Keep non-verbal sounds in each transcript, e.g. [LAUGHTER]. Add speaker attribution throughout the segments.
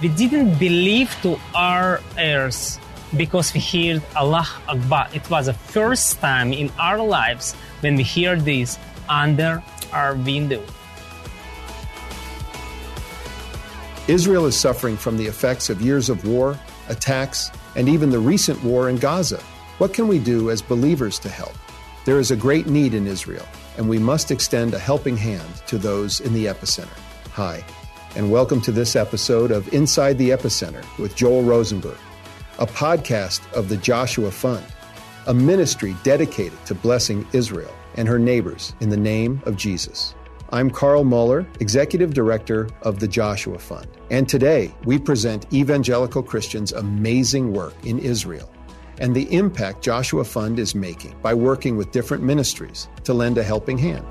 Speaker 1: we didn't believe to our ears because we heard Allah Akbar. It was the first time in our lives when we hear this under our window.
Speaker 2: Israel is suffering from the effects of years of war, attacks, and even the recent war in Gaza. What can we do as believers to help? There is a great need in Israel, and we must extend a helping hand to those in the epicenter. Hi, and welcome to this episode of Inside the Epicenter with Joel Rosenberg, a podcast of the Joshua Fund, a ministry dedicated to blessing Israel and her neighbors in the name of Jesus. I'm Carl Moeller, Executive Director of the Joshua Fund. And today we present evangelical Christians' amazing work in Israel and the impact Joshua Fund is making by working with different ministries to lend a helping hand.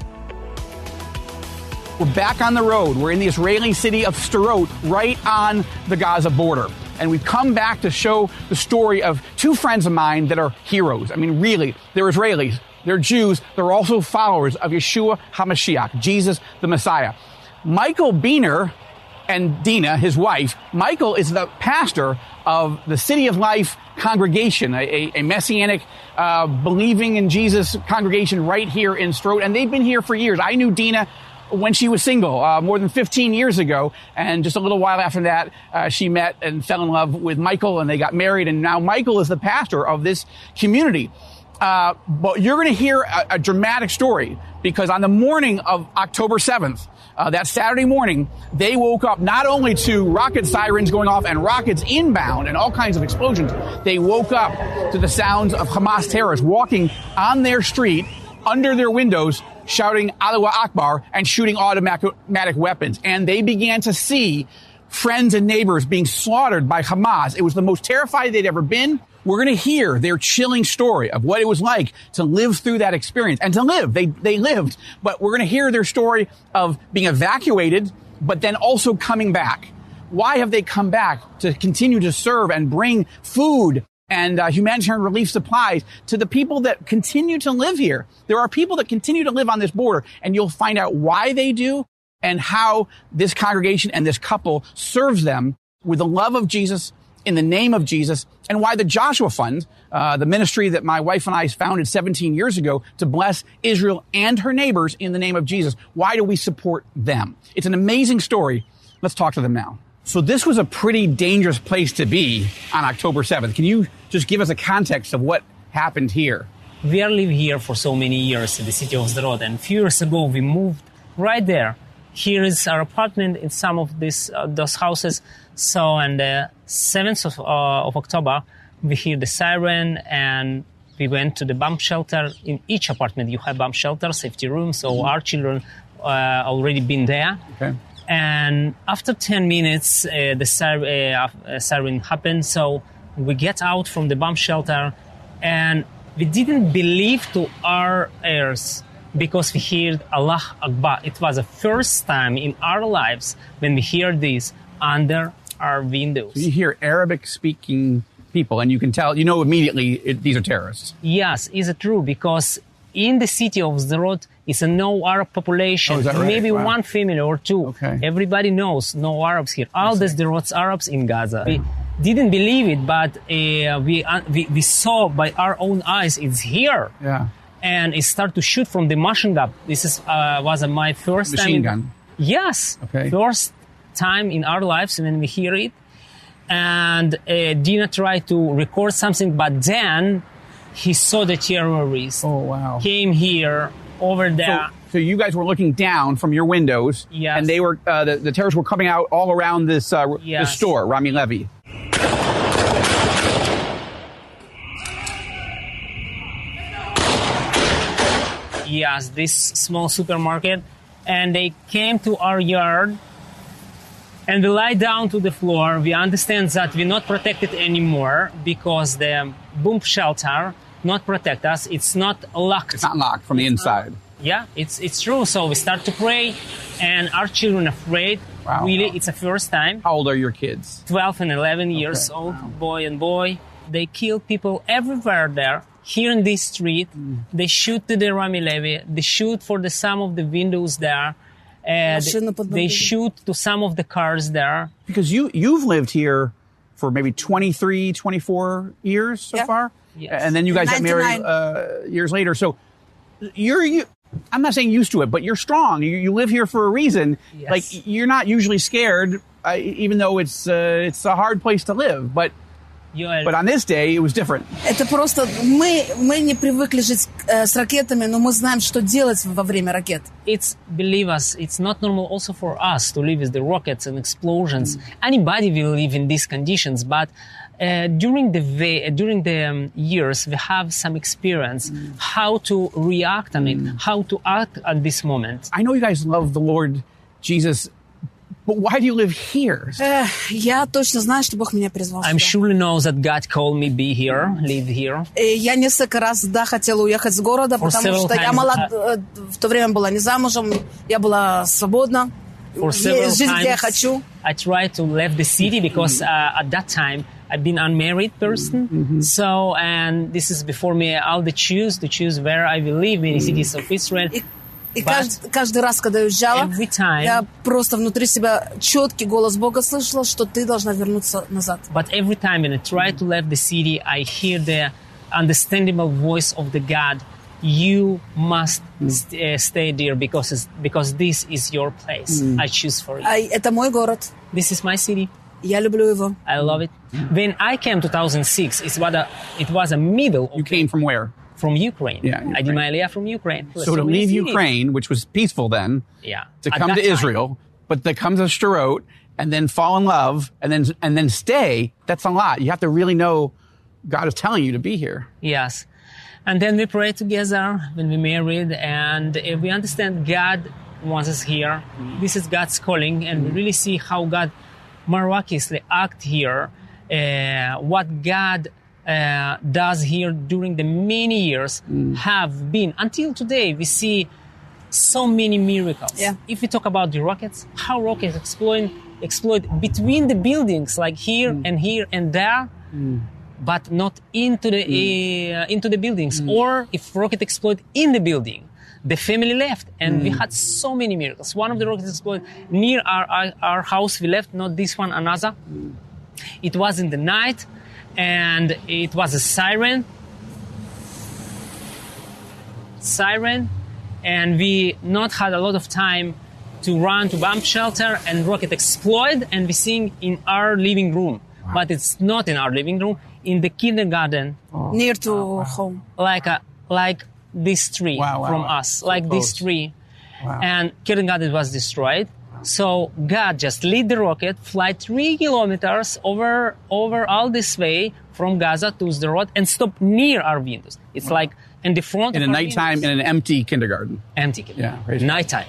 Speaker 3: We're back on the road. We're in the Israeli city of Sderot, right on the Gaza border. And we've come back to show the story of two friends of mine that are heroes. I mean, really, they're Israelis. They're Jews. They're also followers of Yeshua HaMashiach, Jesus the Messiah. Michael Beener and Dina, his wife, Michael is the pastor of the City of Life congregation, a, a messianic, uh, believing in Jesus congregation right here in Sderot. And they've been here for years. I knew Dina when she was single, uh, more than 15 years ago. And just a little while after that, uh, she met and fell in love with Michael and they got married. And now Michael is the pastor of this community. Uh, but you're going to hear a, a, dramatic story because on the morning of October 7th, uh, that Saturday morning, they woke up not only to rocket sirens going off and rockets inbound and all kinds of explosions, they woke up to the sounds of Hamas terrorists walking on their street under their windows shouting Allahu Akbar and shooting automatic weapons. And they began to see friends and neighbors being slaughtered by Hamas. It was the most terrified they'd ever been. We're going to hear their chilling story of what it was like to live through that experience and to live. They, they lived, but we're going to hear their story of being evacuated, but then also coming back. Why have they come back to continue to serve and bring food and uh, humanitarian relief supplies to the people that continue to live here. There are people that continue to live on this border, and you'll find out why they do and how this congregation and this couple serves them with the love of Jesus in the name of Jesus, and why the Joshua Fund, uh, the ministry that my wife and I founded 17 years ago to bless Israel and her neighbors in the name of Jesus. Why do we support them? It's an amazing story. Let's talk to them now. So this was a pretty dangerous place to be on October 7th. Can you just give us a context of what happened here?
Speaker 1: We are living here for so many years in the city of Sderot, and a few years ago we moved right there. Here is our apartment in some of these uh, those houses. So on the 7th of, uh, of October, we hear the siren and we went to the bomb shelter. In each apartment, you have bomb shelter, safety room. So mm-hmm. our children uh, already been there. Okay. And after 10 minutes, uh, the siren, uh, uh, siren happened. So we get out from the bomb shelter and we didn't believe to our ears because we heard Allah Akbar. It was the first time in our lives when we hear this under our windows.
Speaker 3: So you hear Arabic speaking people and you can tell, you know immediately it, these are terrorists.
Speaker 1: Yes, is it true? Because in the city of Sderot, it's a no Arab population.
Speaker 3: Oh, right?
Speaker 1: Maybe
Speaker 3: wow.
Speaker 1: one family or two.
Speaker 3: Okay.
Speaker 1: Everybody knows no Arabs here. All the Sderot's Arabs in Gaza. We didn't believe it, but uh, we, uh, we, we saw by our own eyes it's here.
Speaker 3: Yeah.
Speaker 1: And it started to shoot from the machine gun. This is uh, was my first
Speaker 3: machine
Speaker 1: time.
Speaker 3: gun.
Speaker 1: Yes.
Speaker 3: Okay.
Speaker 1: First time in our lives when we hear it. And uh, Dina tried to record something, but then he saw the terrorists.
Speaker 3: Oh wow!
Speaker 1: Came here over there.
Speaker 3: So, so you guys were looking down from your windows,
Speaker 1: yes.
Speaker 3: and they were uh, the, the terrorists were coming out all around this uh,
Speaker 1: yes.
Speaker 3: this store, Rami Levy.
Speaker 1: Yes, this small supermarket, and they came to our yard and we lie down to the floor. We understand that we're not protected anymore because the bomb shelter not protect us. It's not locked.
Speaker 3: It's not locked from the inside.
Speaker 1: yeah, it's it's true. So we start to pray, and our children afraid.
Speaker 3: Wow.
Speaker 1: Really, it's the first time.
Speaker 3: How old are your kids?
Speaker 1: Twelve and eleven okay. years old,
Speaker 3: wow.
Speaker 1: boy and boy. They kill people everywhere there. Here in this street,
Speaker 3: mm.
Speaker 1: they shoot to the Rami Levy. They shoot for the some of the windows there. and they shoot to some of the cars there.
Speaker 3: Because you you've lived here for maybe 23, 24 years so
Speaker 4: yeah.
Speaker 3: far.
Speaker 1: Yes.
Speaker 3: and then you guys got married
Speaker 4: 99.
Speaker 3: uh, years later. So you're you. I'm not saying used to it, but you're strong. You, you live here for a reason.
Speaker 1: Yes.
Speaker 3: Like you're not usually scared, uh, even though it's uh, it's a hard place to live. But
Speaker 1: You are,
Speaker 3: but on this day, it was different.
Speaker 4: Это просто мы, мы не привыкли жить э, с ракетами, но мы знаем, что делать во время ракет.
Speaker 1: it's believe us it's not normal also for us to live with the rockets and explosions anybody will live in these conditions but uh, during the va- during the um, years we have some experience how to react on it how to act at this moment
Speaker 3: I know you guys love the Lord Jesus, but why do you live here?
Speaker 4: Эх, я точно знаю, что Бог меня призвал
Speaker 1: i'm
Speaker 4: сюда.
Speaker 1: sure knows that god called me be here live here
Speaker 4: И я несколько раз, да, хотела уехать с города,
Speaker 1: For
Speaker 4: потому
Speaker 1: several
Speaker 4: что я
Speaker 1: times,
Speaker 4: молод...
Speaker 1: uh,
Speaker 4: э, в то время была не замужем, я была свободна.
Speaker 1: for
Speaker 4: Е-
Speaker 1: several
Speaker 4: Жить, где я
Speaker 1: times
Speaker 4: хочу.
Speaker 1: i tried to leave the city because uh, at that time I've been unmarried person, so and this is before me. All the choose to choose where I will live in the cities of Israel.
Speaker 4: И, и
Speaker 1: But
Speaker 4: каждый, каждый раз, когда я уезжала,
Speaker 1: every time-
Speaker 4: я просто внутри себя четкий голос Бога слышала, что ты должна вернуться назад.
Speaker 1: But every time when I try to leave the city, I hear the understandable voice of the God. You must st- uh, stay there because it's, because this is your place. I choose for you.
Speaker 4: А это мой город,
Speaker 1: This is my city.
Speaker 4: я люблю его.
Speaker 1: I love it. When I came 2006, it was a it was a middle
Speaker 3: You
Speaker 1: of,
Speaker 3: came from where?
Speaker 1: from Ukraine.
Speaker 3: Yeah,
Speaker 1: I did
Speaker 3: Ukraine.
Speaker 1: my aliyah from Ukraine.
Speaker 3: So to
Speaker 1: many
Speaker 3: leave
Speaker 1: cities.
Speaker 3: Ukraine, which was peaceful then,
Speaker 1: yeah,
Speaker 3: to
Speaker 1: At
Speaker 3: come
Speaker 1: that
Speaker 3: to
Speaker 1: time.
Speaker 3: Israel, but to come to Sderot and then fall in love and then and then stay, that's a lot. You have to really know God is telling you to be here.
Speaker 1: Yes. And then we pray together when we married, and uh, we understand God wants us here. This is God's calling, and we really see how God miraculously act here, uh, what God uh, does here during the many years have been until today. We see so many miracles.
Speaker 4: Yeah.
Speaker 1: If we talk about the rockets, how rockets explode explode between the buildings, like here and here and there, but not into the hmm. uh, into the buildings. Hmm. Or if rocket explode in the building, the family left, and we hmm. had so many miracles. One of the rockets exploded near our, our our house. We left, not this one, another. It was in the night, and it was a siren. Siren, and we not had a lot of time to run to bomb shelter and rocket explode and we sing in our living room but it's not in our living room in the kindergarten oh.
Speaker 4: Near to home.
Speaker 1: like a like this tree
Speaker 3: Wow, wow,
Speaker 1: from
Speaker 3: wow.
Speaker 1: us
Speaker 3: So
Speaker 1: like this
Speaker 3: close.
Speaker 1: tree and kindergarten was destroyed so god just lead the rocket fly three kilometers over over all this way from gaza to the road and stop near our windows it's like in the front
Speaker 3: In a
Speaker 1: of our
Speaker 3: nighttime
Speaker 1: windows.
Speaker 3: in an empty kindergarten.
Speaker 1: empty
Speaker 3: Yeah, praise God.
Speaker 1: nighttime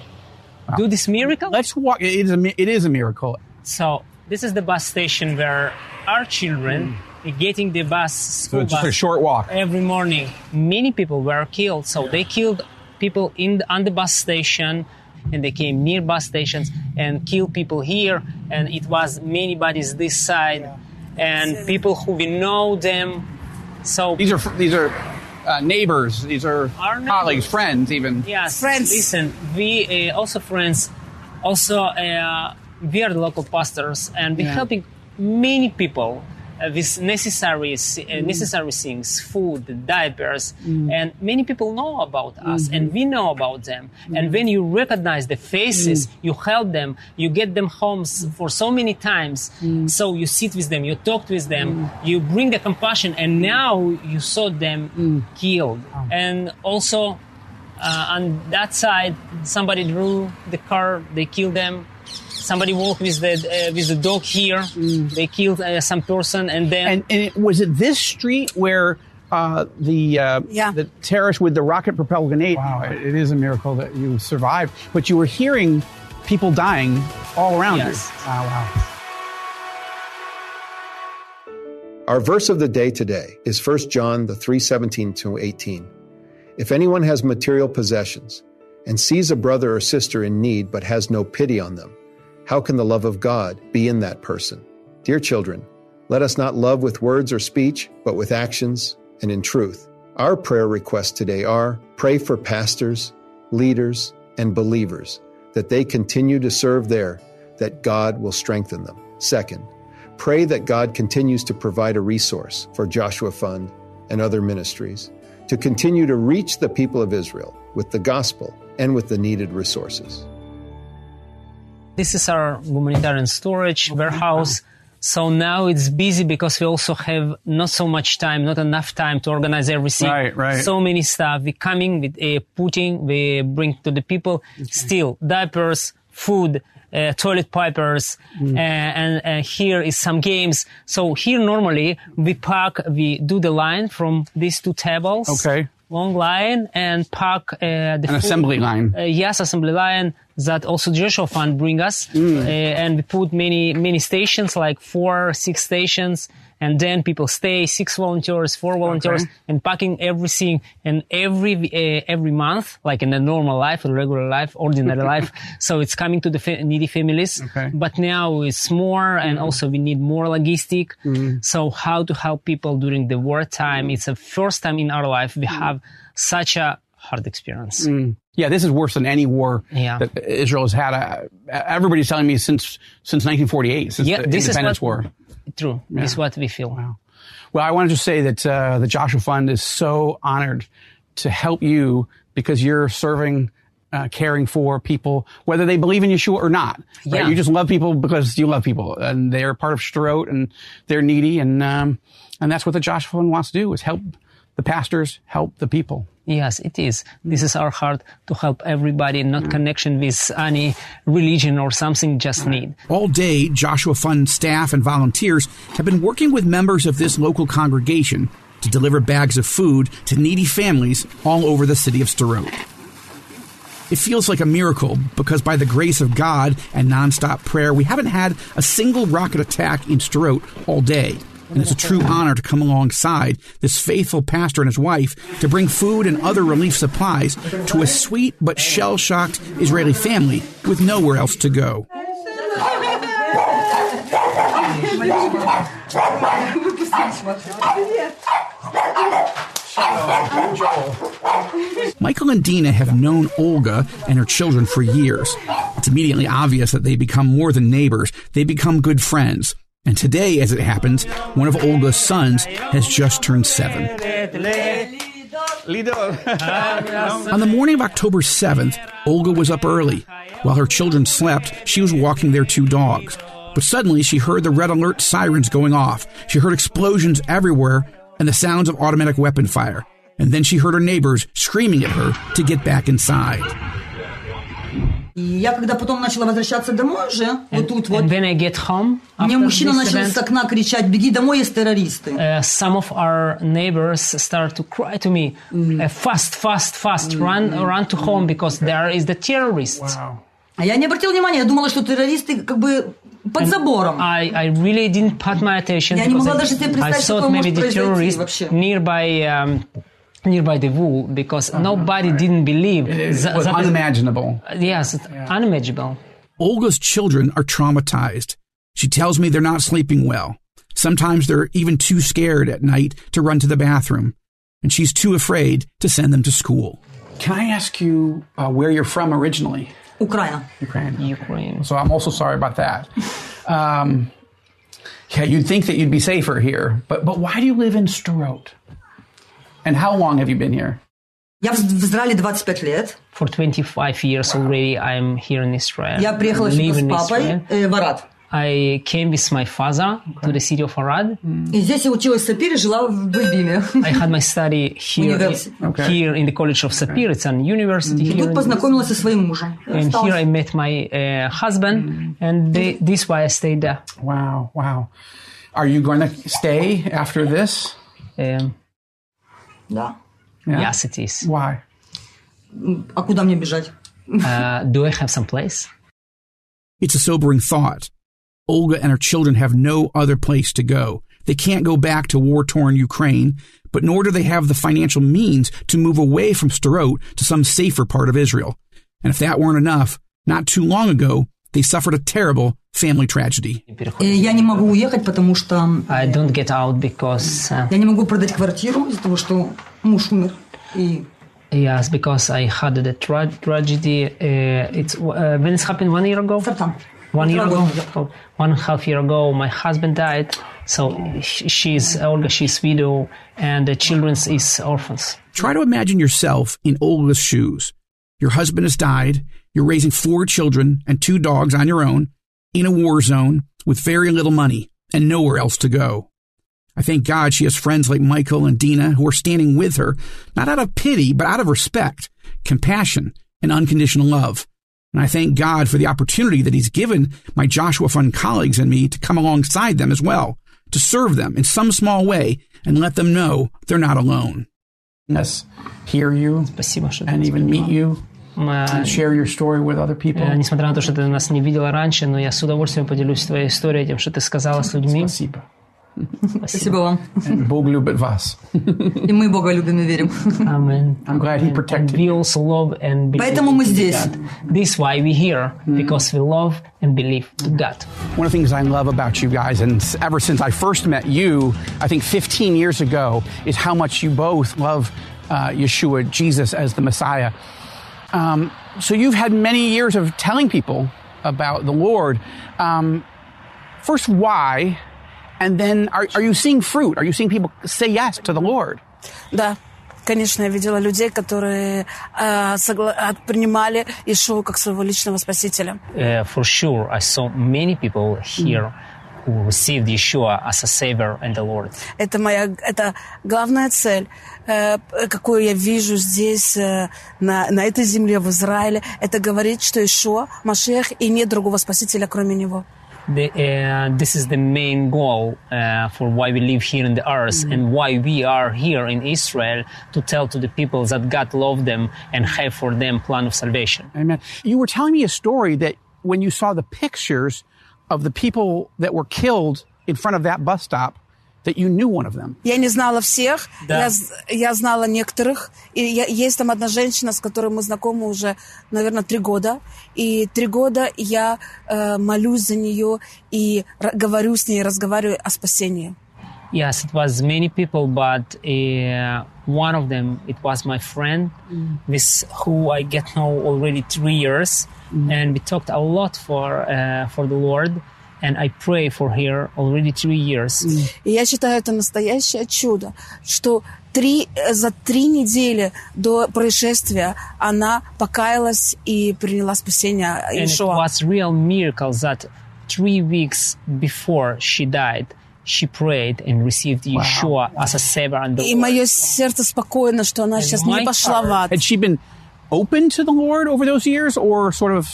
Speaker 1: do this miracle
Speaker 3: Let's walk. It is a it is a miracle.
Speaker 1: so this is the bus station where our children are getting the bus
Speaker 3: So
Speaker 1: school
Speaker 3: it's just a
Speaker 1: bus
Speaker 3: short walk.
Speaker 1: every morning. Many people were killed, so they killed people in the, on the bus station, and they came near bus stations and killed people here. And it was many bodies this side, and people who we know them. So
Speaker 3: These are these are uh, neighbors. These are
Speaker 1: Our
Speaker 3: colleagues,
Speaker 1: neighbors.
Speaker 3: friends, even.
Speaker 1: Yes,
Speaker 4: Friends.
Speaker 1: Listen, we uh, also friends. Also, uh, we are the local pastors, and we're
Speaker 3: Yeah.
Speaker 1: helping many people uh, with necessary uh,
Speaker 3: Mm.
Speaker 1: necessary things, food, diapers, and many people know about us,
Speaker 3: Mm-hmm.
Speaker 1: and we know about them. And when you recognize the faces,
Speaker 3: Mm.
Speaker 1: you help them, you get them homes for so many times.
Speaker 3: Mm.
Speaker 1: So you sit with them, you talk with them, you bring the compassion, and now you saw them
Speaker 3: Mm.
Speaker 1: killed. And also uh, on that side, somebody drew the car. They killed them. Somebody walked with the uh, with the dog here. They killed uh, some person, and then
Speaker 3: And, and it, was it this street where uh, the uh,
Speaker 4: Yeah.
Speaker 3: the terrorist with the rocket propelled grenade? Wow, it, it is a miracle that you survived. But you were hearing people dying all around
Speaker 1: Yes.
Speaker 3: you. Wow, wow.
Speaker 2: Our verse of the day today is 1 John the 3:17 to 18. If anyone has material possessions and sees a brother or sister in need but has no pity on them, how can the love of God be in that person? Dear children, let us not love with words or speech, but with actions and in truth. Our prayer requests today are pray for pastors, leaders, and believers that they continue to serve there, that God will strengthen them. Second, pray that God continues to provide a resource for Joshua Fund and other ministries to continue to reach the people of Israel with the gospel and with the needed resources.
Speaker 1: This is our humanitarian storage warehouse. So now it's busy because we also have not so much time, not enough time to organize everything.
Speaker 5: Right, right.
Speaker 1: So many stuff. We coming with a putting, we bring to the people still diapers, food, uh, toilet papers,
Speaker 5: Mm.
Speaker 1: uh, and uh, here is some games. So here normally we pack, we do the line from these two tables.
Speaker 5: Okay.
Speaker 1: Long line and pack uh, the
Speaker 5: An
Speaker 1: food.
Speaker 5: assembly line.
Speaker 1: Uh, yes, assembly line that also Joshua Fund bring us,
Speaker 5: Mm.
Speaker 1: uh, and we put many many stations, like four, six stations, and then people stay, six volunteers, four volunteers,
Speaker 5: Okay.
Speaker 1: and packing everything. And every uh, every month, like in a normal life, a regular life, ordinary [LAUGHS] life, so it's coming to the fa- needy families.
Speaker 5: Okay.
Speaker 1: But now it's more, and also we need more logistic.
Speaker 5: Mm-hmm.
Speaker 1: So how to help people during the wartime? It's the first time in our life we have such a hard experience.
Speaker 5: Yeah, this is worse than any war
Speaker 1: Yeah.
Speaker 5: that Israel has had. Uh, everybody's telling me since since 1948, since
Speaker 1: Yeah,
Speaker 5: the Independence
Speaker 1: what-
Speaker 5: War.
Speaker 1: True. This is what we feel.
Speaker 5: Well, I wanted to say that uh, the Joshua Fund is so honored to help you because you're serving, uh, caring for people, whether they believe in Yeshua or not. Right?
Speaker 1: Yeah.
Speaker 5: You just love people because you love people, and they're part of Sderot, and they're needy, and um, and that's what the Joshua Fund wants to do: is help the pastors, help the people.
Speaker 1: Yes, it is. Hmm. This is our heart to help everybody, not hmm. connection with any religion or something, just need.
Speaker 3: All day, Joshua Fund staff and volunteers have been working with members of this local congregation to deliver bags of food to needy families all over the city of Sderot. It feels like a miracle because by the grace of God and nonstop prayer, we haven't had a single rocket attack in Sderot all day. And it's a true honor to come alongside this faithful pastor and his wife to bring food and other relief supplies to a sweet but shell shocked Israeli family with nowhere else to go. Michael and Dina have known Olga and her children for years. It's immediately obvious that they become more than neighbors, they become good friends. And today, as it happens, one of Olga's sons has just turned seven. [LAUGHS] On the morning of October 7th, Olga was up early. While her children slept, she was walking their two dogs. But suddenly she heard the red alert sirens going off. She heard explosions everywhere and the sounds of automatic weapon fire. And then she heard her neighbors screaming at her to get back inside.
Speaker 6: И я когда потом начала возвращаться домой уже, вот тут вот,
Speaker 1: And when I get home,
Speaker 6: мне мужчина начал
Speaker 1: event,
Speaker 6: с окна кричать, беги домой, есть террористы.
Speaker 1: uh, some of our neighbors start to cry to me, uh, fast, fast, fast, run, run to home because there is the terrorists.
Speaker 6: А я не обратила внимания, я думала, что террористы как бы под забором.
Speaker 1: I, I really didn't put my attention
Speaker 6: Я не могла
Speaker 1: I,
Speaker 6: даже себе
Speaker 1: I
Speaker 6: представить, что такое
Speaker 1: maybe
Speaker 6: может
Speaker 1: the
Speaker 6: произойти вообще.
Speaker 1: nearby um, nearby the wall because uh-huh. nobody right. didn't believe.
Speaker 5: It,
Speaker 1: it,
Speaker 5: was unimaginable.
Speaker 1: Yes, yeah. unimaginable.
Speaker 3: Olga's children are traumatized. She tells me they're not sleeping well. Sometimes they're even too scared at night to run to the bathroom, and she's too afraid to send them to school.
Speaker 5: Can I ask you uh, where you're from originally?
Speaker 6: Ukraine.
Speaker 5: Ukraine. Okay.
Speaker 1: Ukraine.
Speaker 5: So I'm also sorry about that. Um, yeah, you'd think that you'd be safer here, but but why do you live in Sderot? And how long have you been here?
Speaker 6: Я в в Израиле 25 лет.
Speaker 1: For 25 years already, I'm here in Israel.
Speaker 6: Я приехала
Speaker 1: live
Speaker 6: сюда
Speaker 1: in
Speaker 6: с папой
Speaker 1: Israel.
Speaker 6: э, в Арад.
Speaker 1: I came with my father to the city of Arad.
Speaker 6: И здесь я училась в Сапире, жила в Бельбиме.
Speaker 1: I had my study here,
Speaker 6: University.
Speaker 5: Okay.
Speaker 1: here in the College of Sapir. It's an university
Speaker 6: И
Speaker 1: here.
Speaker 6: тут
Speaker 1: in-
Speaker 6: познакомилась со своим мужем. И
Speaker 1: and here I
Speaker 6: осталась.
Speaker 1: met my uh, husband, and they, this why I stayed there.
Speaker 5: Wow, wow. Are you going to stay after this?
Speaker 1: Um,
Speaker 6: Да.
Speaker 5: Yeah.
Speaker 1: Yes, it is.
Speaker 5: Why?
Speaker 6: А куда мне бежать?
Speaker 1: uh, do I have some place?
Speaker 3: It's a sobering thought. Olga and her children have no other place to go. They can't go back to war torn Ukraine, but nor do they have the financial means to move away from Sderot to some safer part of Israel. And if that weren't enough, not too long ago, they suffered a terrible family tragedy.
Speaker 6: Э, Я не могу уехать, потому что
Speaker 1: I don't get out because uh,
Speaker 6: я не могу продать квартиру из-за того, что муж умер. И
Speaker 1: Yes, because I had the tra- tragedy. Uh, it's uh, when it's happened one year ago.
Speaker 6: Саратан.
Speaker 1: One year
Speaker 6: Полтора
Speaker 1: ago,
Speaker 6: года.
Speaker 1: oh, one and a half year ago, my husband died. So sh- she's Olga. She's widow, and the children is orphans.
Speaker 7: Try to imagine yourself in Olga's shoes. Your husband has died. You're raising four children and two dogs on your own in a war zone with very little money and nowhere else to go. I thank God she has friends like Michael and Dina who are standing with her, not out of pity, but out of respect, compassion, and unconditional love. And I thank God for the opportunity that He's given my Joshua Fund colleagues and me to come alongside them as well, to serve them in some small way and let them know they're not alone.
Speaker 3: Us hear you
Speaker 1: Спасибо, что ты
Speaker 3: and
Speaker 1: нас
Speaker 3: even meet
Speaker 1: приняла.
Speaker 3: you
Speaker 1: Мы,
Speaker 3: and share your story with other people.
Speaker 1: э, несмотря на то, что ты нас не видела раньше, но я с удовольствием поделюсь твоей историей, тем, что ты сказала с людьми.
Speaker 3: Спасибо.
Speaker 6: Спасибо вам.
Speaker 3: And Bog любит вас.
Speaker 6: И мы Бога любим и верим.
Speaker 1: Amen.
Speaker 3: I'm glad he
Speaker 1: And
Speaker 3: protected
Speaker 1: we
Speaker 3: you.
Speaker 1: also love and believe
Speaker 6: Поэтому мы
Speaker 1: to
Speaker 6: здесь.
Speaker 1: God. This is why we here, because we love and believe to God.
Speaker 3: One of the things I love about you guys, and s- ever since I first met you, I think 15 years ago, is how much you both love uh, Yeshua, Jesus, as the Messiah. Um, so you've had many years of telling people about the Lord. Um, first, why? And then, are, are you seeing fruit? Are you seeing people say yes to the Lord?
Speaker 4: Да, конечно, я видела людей, которые э, согла- э, принимали Ишуа как своего личного спасителя.
Speaker 1: Uh, for sure, I saw many people here who received Yeshua as a Savior and the Lord.
Speaker 4: Это моя, это главная цель, э, какую я вижу здесь, э, на, на этой земле, в Израиле. Это говорить, что Ишуа, Машех, и нет другого спасителя, кроме него.
Speaker 1: The, uh, this is the main goal uh, for why we live here in the earth and why we are here in Israel to tell to the people that God loved them and have for them plan of salvation.
Speaker 3: Amen. You were telling me a story that when you saw the pictures of the people that were killed in front of that bus stop, that you knew one of them.
Speaker 4: Я не знала всех,
Speaker 1: Да.
Speaker 4: я, я знала некоторых. И я- есть там одна женщина, с которой мы знакомы уже, наверное, три года. И три года я э, молюсь за нее и говорю с ней, разговариваю о спасении.
Speaker 1: Yes, it was many people, but uh, one of them, it was my friend, with who I get know already three years, and we talked a lot for uh, for the Lord, and I pray for her already three years.
Speaker 4: И я считаю, это настоящее чудо, что три, э, за три недели до происшествия она покаялась и приняла спасение
Speaker 1: And it
Speaker 4: Ишуа.
Speaker 1: was real miracle that three weeks before she died, she prayed and received Yeshua as a savior and the
Speaker 4: И
Speaker 1: Lord.
Speaker 4: мое сердце спокойно, что она сейчас не
Speaker 1: my
Speaker 4: пошла в
Speaker 1: heart
Speaker 4: ад.
Speaker 3: Had she been open to the Lord over those years or sort of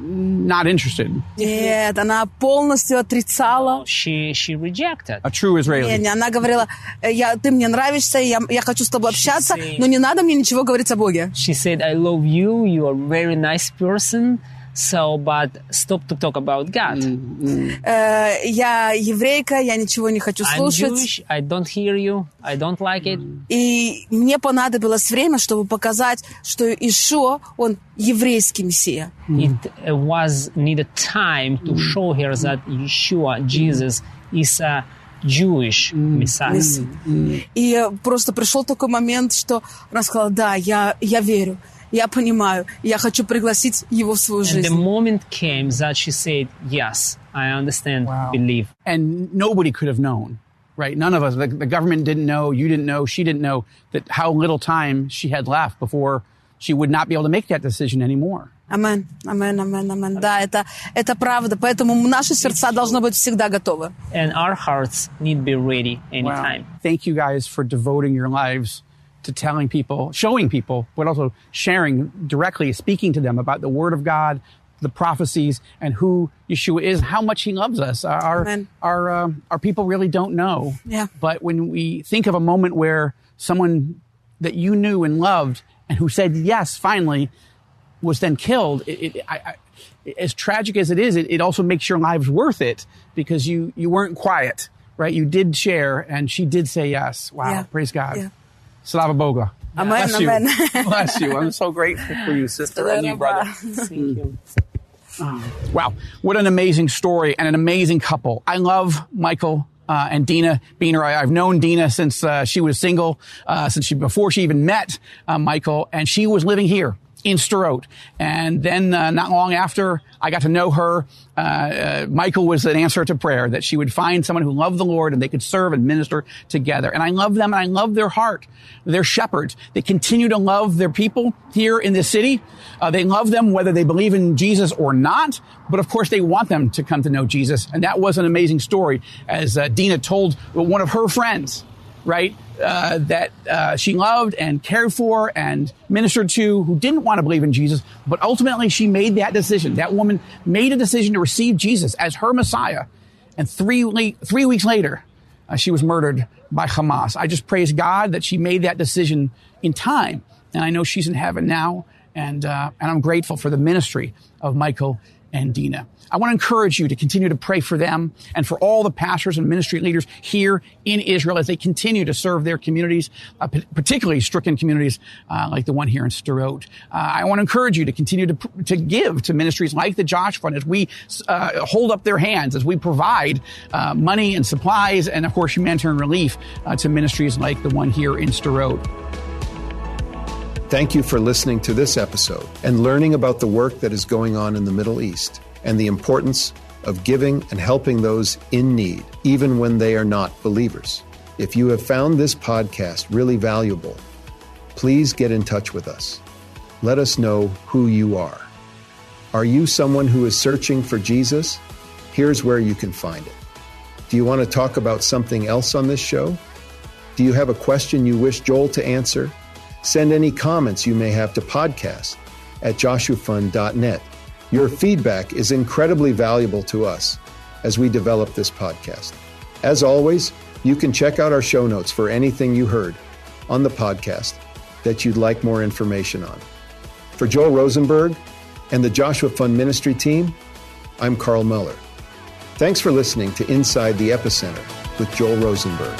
Speaker 3: not interested?
Speaker 4: Нет, она полностью отрицала.
Speaker 1: She she rejected.
Speaker 3: A true
Speaker 4: Не,
Speaker 3: Israeli.
Speaker 4: не, она говорила, «Э, я, ты мне нравишься, я, я хочу с тобой общаться,
Speaker 1: say-
Speaker 4: но не надо мне ничего говорить о Боге.
Speaker 1: She said, "I love you. You are a very nice person." So, but stop to talk about God.
Speaker 4: Э, я еврейка, я ничего не хочу
Speaker 1: I'm
Speaker 4: слушать.
Speaker 1: Jewish. I don't hear you. I don't like it.
Speaker 4: И мне понадобилось время, чтобы показать, что Ишо, он еврейский мессия.
Speaker 1: It uh, was needed time to show her that Yeshua, Jesus, is a Jewish Messiah.
Speaker 4: И э, просто пришел такой момент, что она сказала, да, я, я верю, я понимаю, я хочу пригласить его в свою
Speaker 1: And the
Speaker 4: жизнь.
Speaker 1: moment came that she said, "Yes, I understand, believe."
Speaker 3: And nobody could have known, right? None of us, the, the government didn't know, you didn't know, she didn't know that how little time she had left before she would not be able to make that decision anymore.
Speaker 4: Амен, амен, амен, амен. Да, это, это правда, поэтому наши сердца должны быть всегда готовы.
Speaker 1: And our hearts need to be ready anytime.
Speaker 3: Thank you guys for devoting your lives to telling people, showing people, but also sharing directly, speaking to them about the Word of God, the prophecies, and who Yeshua is, how much He loves us. Our
Speaker 4: Amen.
Speaker 3: our um, our people really don't know.
Speaker 4: Yeah.
Speaker 3: But when we think of a moment where someone that you knew and loved and who said yes finally was then killed, it, it, I, I, as tragic as it is, it, it also makes your lives worth it because you you weren't quiet, right? You did share, and she did say yes. Wow,
Speaker 4: Yeah.
Speaker 3: praise God.
Speaker 4: Yeah.
Speaker 3: Slava Boga.
Speaker 4: Amen,
Speaker 3: Bless you. [LAUGHS] Bless you. I'm so grateful for you, sister, and you, brother.
Speaker 1: Thank you.
Speaker 3: Wow, what an amazing story and an amazing couple. I love Michael uh, and Dina Beener. I, have known Dina since uh, she was single, uh, since she before she even met uh, Michael, and she was living here in Sderot. And then uh, not long after I got to know her, uh, uh, Michael was an answer to prayer that she would find someone who loved the Lord and they could serve and minister together. And I love them and I love their heart. They're shepherds. They continue to love their people here in this city. Uh, they love them whether they believe in Jesus or not. But of course, they want them to come to know Jesus. And that was an amazing story as uh, Dina told one of her friends right? Uh, that uh, she loved and cared for and ministered to who didn't want to believe in Jesus, but ultimately she made that decision. That woman made a decision to receive Jesus as her Messiah, and three le- three weeks later, uh, she was murdered by Hamas. I just praise God that she made that decision in time, and I know she's in heaven now, and uh, and I'm grateful for the ministry of Michael and Dina. I want to encourage you to continue to pray for them and for all the pastors and ministry leaders here in Israel as they continue to serve their communities, uh, particularly stricken communities uh, like the one here in Sderot. Uh, I want to encourage you to continue to, to give to ministries like the Josh Fund as we uh, hold up their hands, as we provide uh, money and supplies and, of course, humanitarian relief uh, to ministries like the one here in Sderot.
Speaker 2: Thank you for listening to this episode and learning about the work that is going on in the Middle East and the importance of giving and helping those in need, even when they are not believers. If you have found this podcast really valuable, please get in touch with us. Let us know who you are. Are you someone who is searching for Jesus? Here's where you can find it. Do you want to talk about something else on this show? Do you have a question you wish Joel to answer? Send any comments you may have to podcast at joshuafund.net. Your feedback is incredibly valuable to us as we develop this podcast. As always, you can check out our show notes for anything you heard on the podcast that you'd like more information on. For Joel Rosenberg and the Joshua Fund Ministry team, I'm Carl Moeller. Thanks for listening to Inside the Epicenter with Joel Rosenberg.